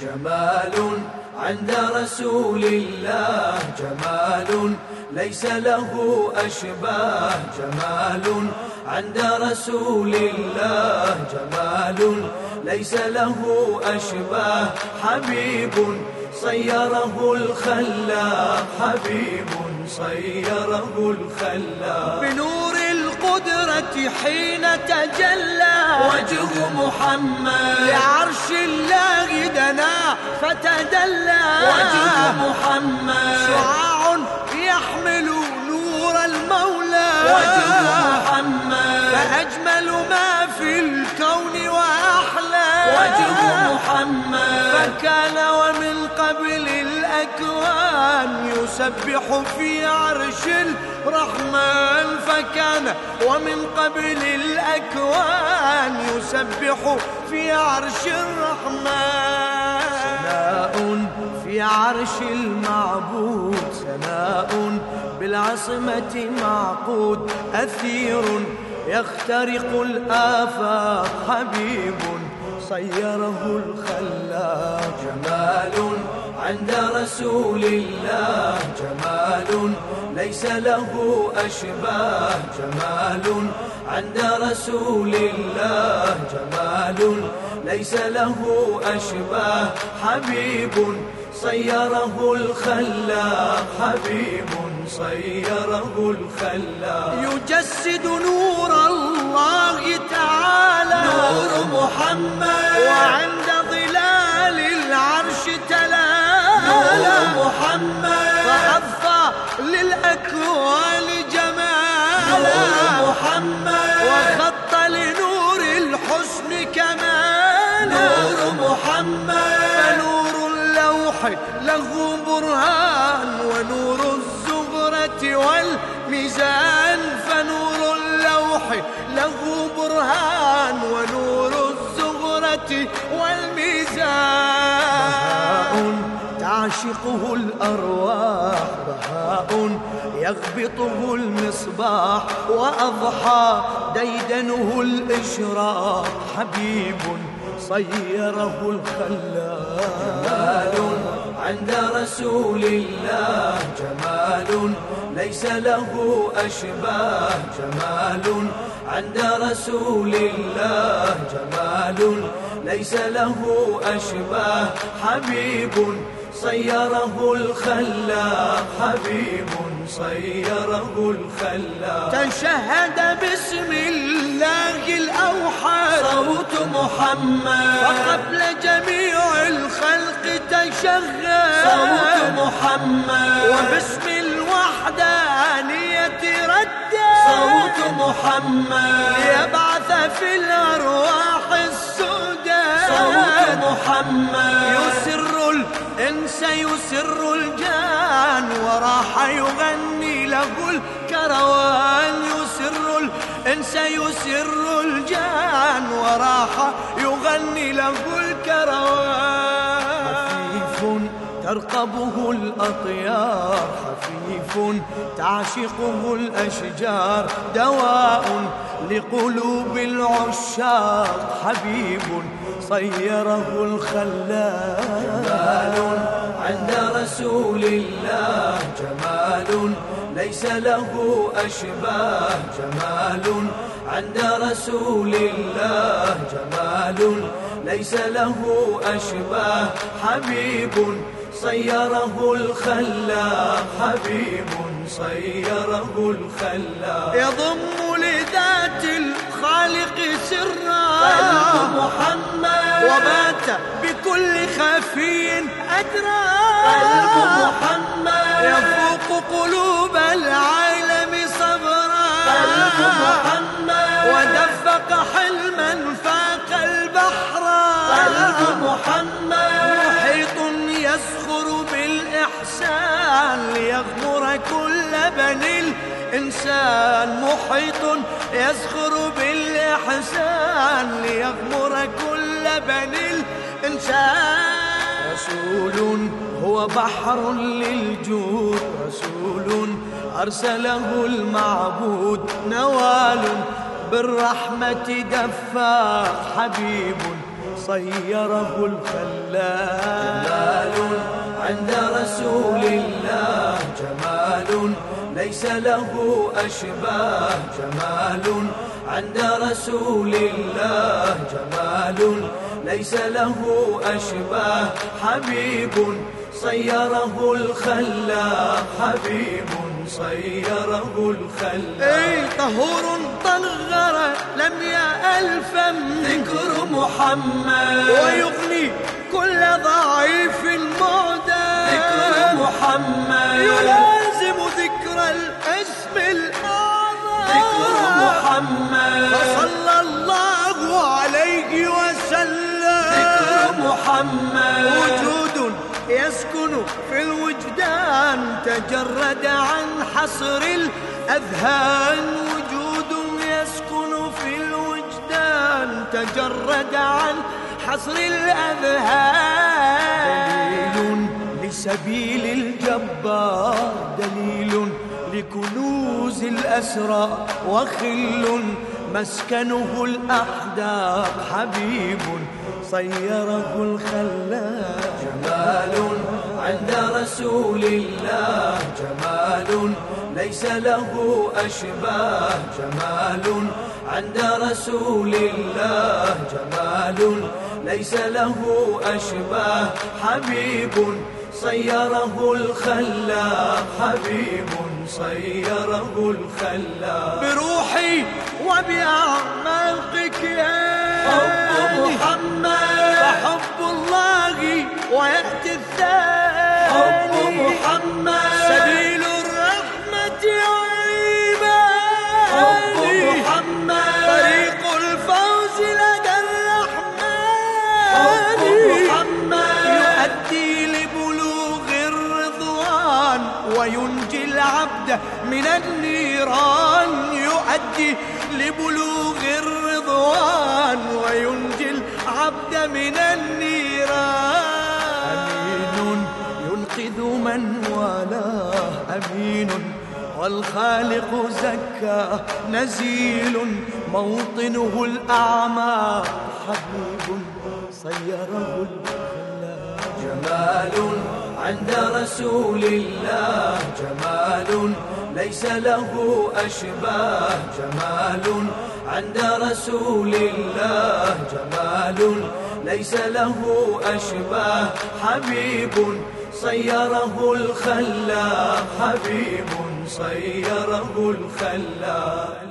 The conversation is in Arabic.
جمال عند رسول الله. جمال ليس له أشباه. جمال عند رسول الله. جمال ليس له أشباه. حبيب صيره الخلاق. حبيب صيره الخلاق. بنور القدرة حين تجلى. وجه محمد. لعرش الله دنا فتدلى. وجه محمد. شعاع يحمل نور المولى. وجه محمد. فأجمل ما في الكون وأحلى. وجه محمد. فكان ومن قبل الأكوان يسبح في عرش الرحمن. فكان ومن قبل الأكوان يسبح في عرش الرحمن. ثناء في عرش المعبود. ثناء بالعصمة معقود. أثير يخترق الآفاق. حبيب صيره الخلاق. جمال عند رسول الله. جمال ليس له أشباه. جمال عند رسول الله. جمال ليس له أشباه. حبيب صيره الخلاق. حبيب صيره الخلاق. يجسد نور الله تعالى. نور محمد فنور اللوح له برهان ونور الزهرة والميزان فنور اللوح له برهان ونور الزهرة والميزان. تعشقه الأرواح بهاء يغبطه المصباح وأضحى ديدنه الإشراق حبيب صيره الخلاق جمال عند رسول الله. جمال ليس له أشباه. جمال عند رسول الله. جمال ليس له أشباه. حبيب صيره الخلاق حبيب صيره الخلاق تشهد باسم الله الأوحد. صوت محمد. وقبل جميع الخلق تشهد صوت محمد. وباسم الوحدانية ردد صوت محمد. ليبعث في الأرواح السوداء صوت محمد. يسر الإنس يسر الجان. وراح يغني له الكروان. يسر الإنس يسر الجان. وراح الكروان خفيف ترقبه الأطيار خفيف تعشقه الأشجار دواء لقلوب العشاق حبيب صيره الخلاق جمال عند رسول الله جمال ليس له أشباه. جمال عند رسول الله جمال ليس له أشباه حبيب صيره الخلاق حبيب صيره الخلاق يضم لذات الخالق سرا. قلب محمد. وبات بكل خفي أدرى. قلب محمد. يفوق قلوب العالم صبرا. قلب محمد. ودفق حلما فاق ليغمر كل بني الإنسان محيط يسخر بالإحسان ليغمر كل بني الإنسان. رسول هو بحر للجود رسول أرسله المعبود نوال بالرحمة دفاق حبيب صيره الخلاق جمال عند رسول الله جمال ليس له أشباه. جمال عند رسول الله جمال ليس له أشباه. حبيب صيره الخلاق حبيب صيره الخلاق اي طهور طهر لم يألف ذكر محمد. ويغني كل ضعيف معدى ذكر محمد. يلازم ذكر الاسم الأعظم. ذكر محمد. فصلى الله عليه وسلم. ذكر محمد. وجود يسكن في الوجدان تجرد عن حصر الأذهان. تجرد عن حصر الأذهان. دليل لسبيل الجبار دليل لكنوز الأسرى وخل مسكنه الأحداق. حبيب صيره الخلاق جمال عند رسول الله. جمال ليس له أشباه. جمال عند رسول الله. جمال ليس له أشباه. حبيب صيره الخلاق. حبيب صيره الخلاق. بروحي وبأعماقك يا وينجي العبد من النيران يؤدي لبلوغ الرضوان وينجي العبد من النيران. أمين ينقذ من والاه أمين والخالق زكاه نزيل موطنه الأعماق حبيب صيره الخلاق جمال عند رسول الله جمال ليس له أشباه. جمال عند رسول الله جمال ليس له أشباه. حبيب صيره الخلاق حبيب صيره الخلاق.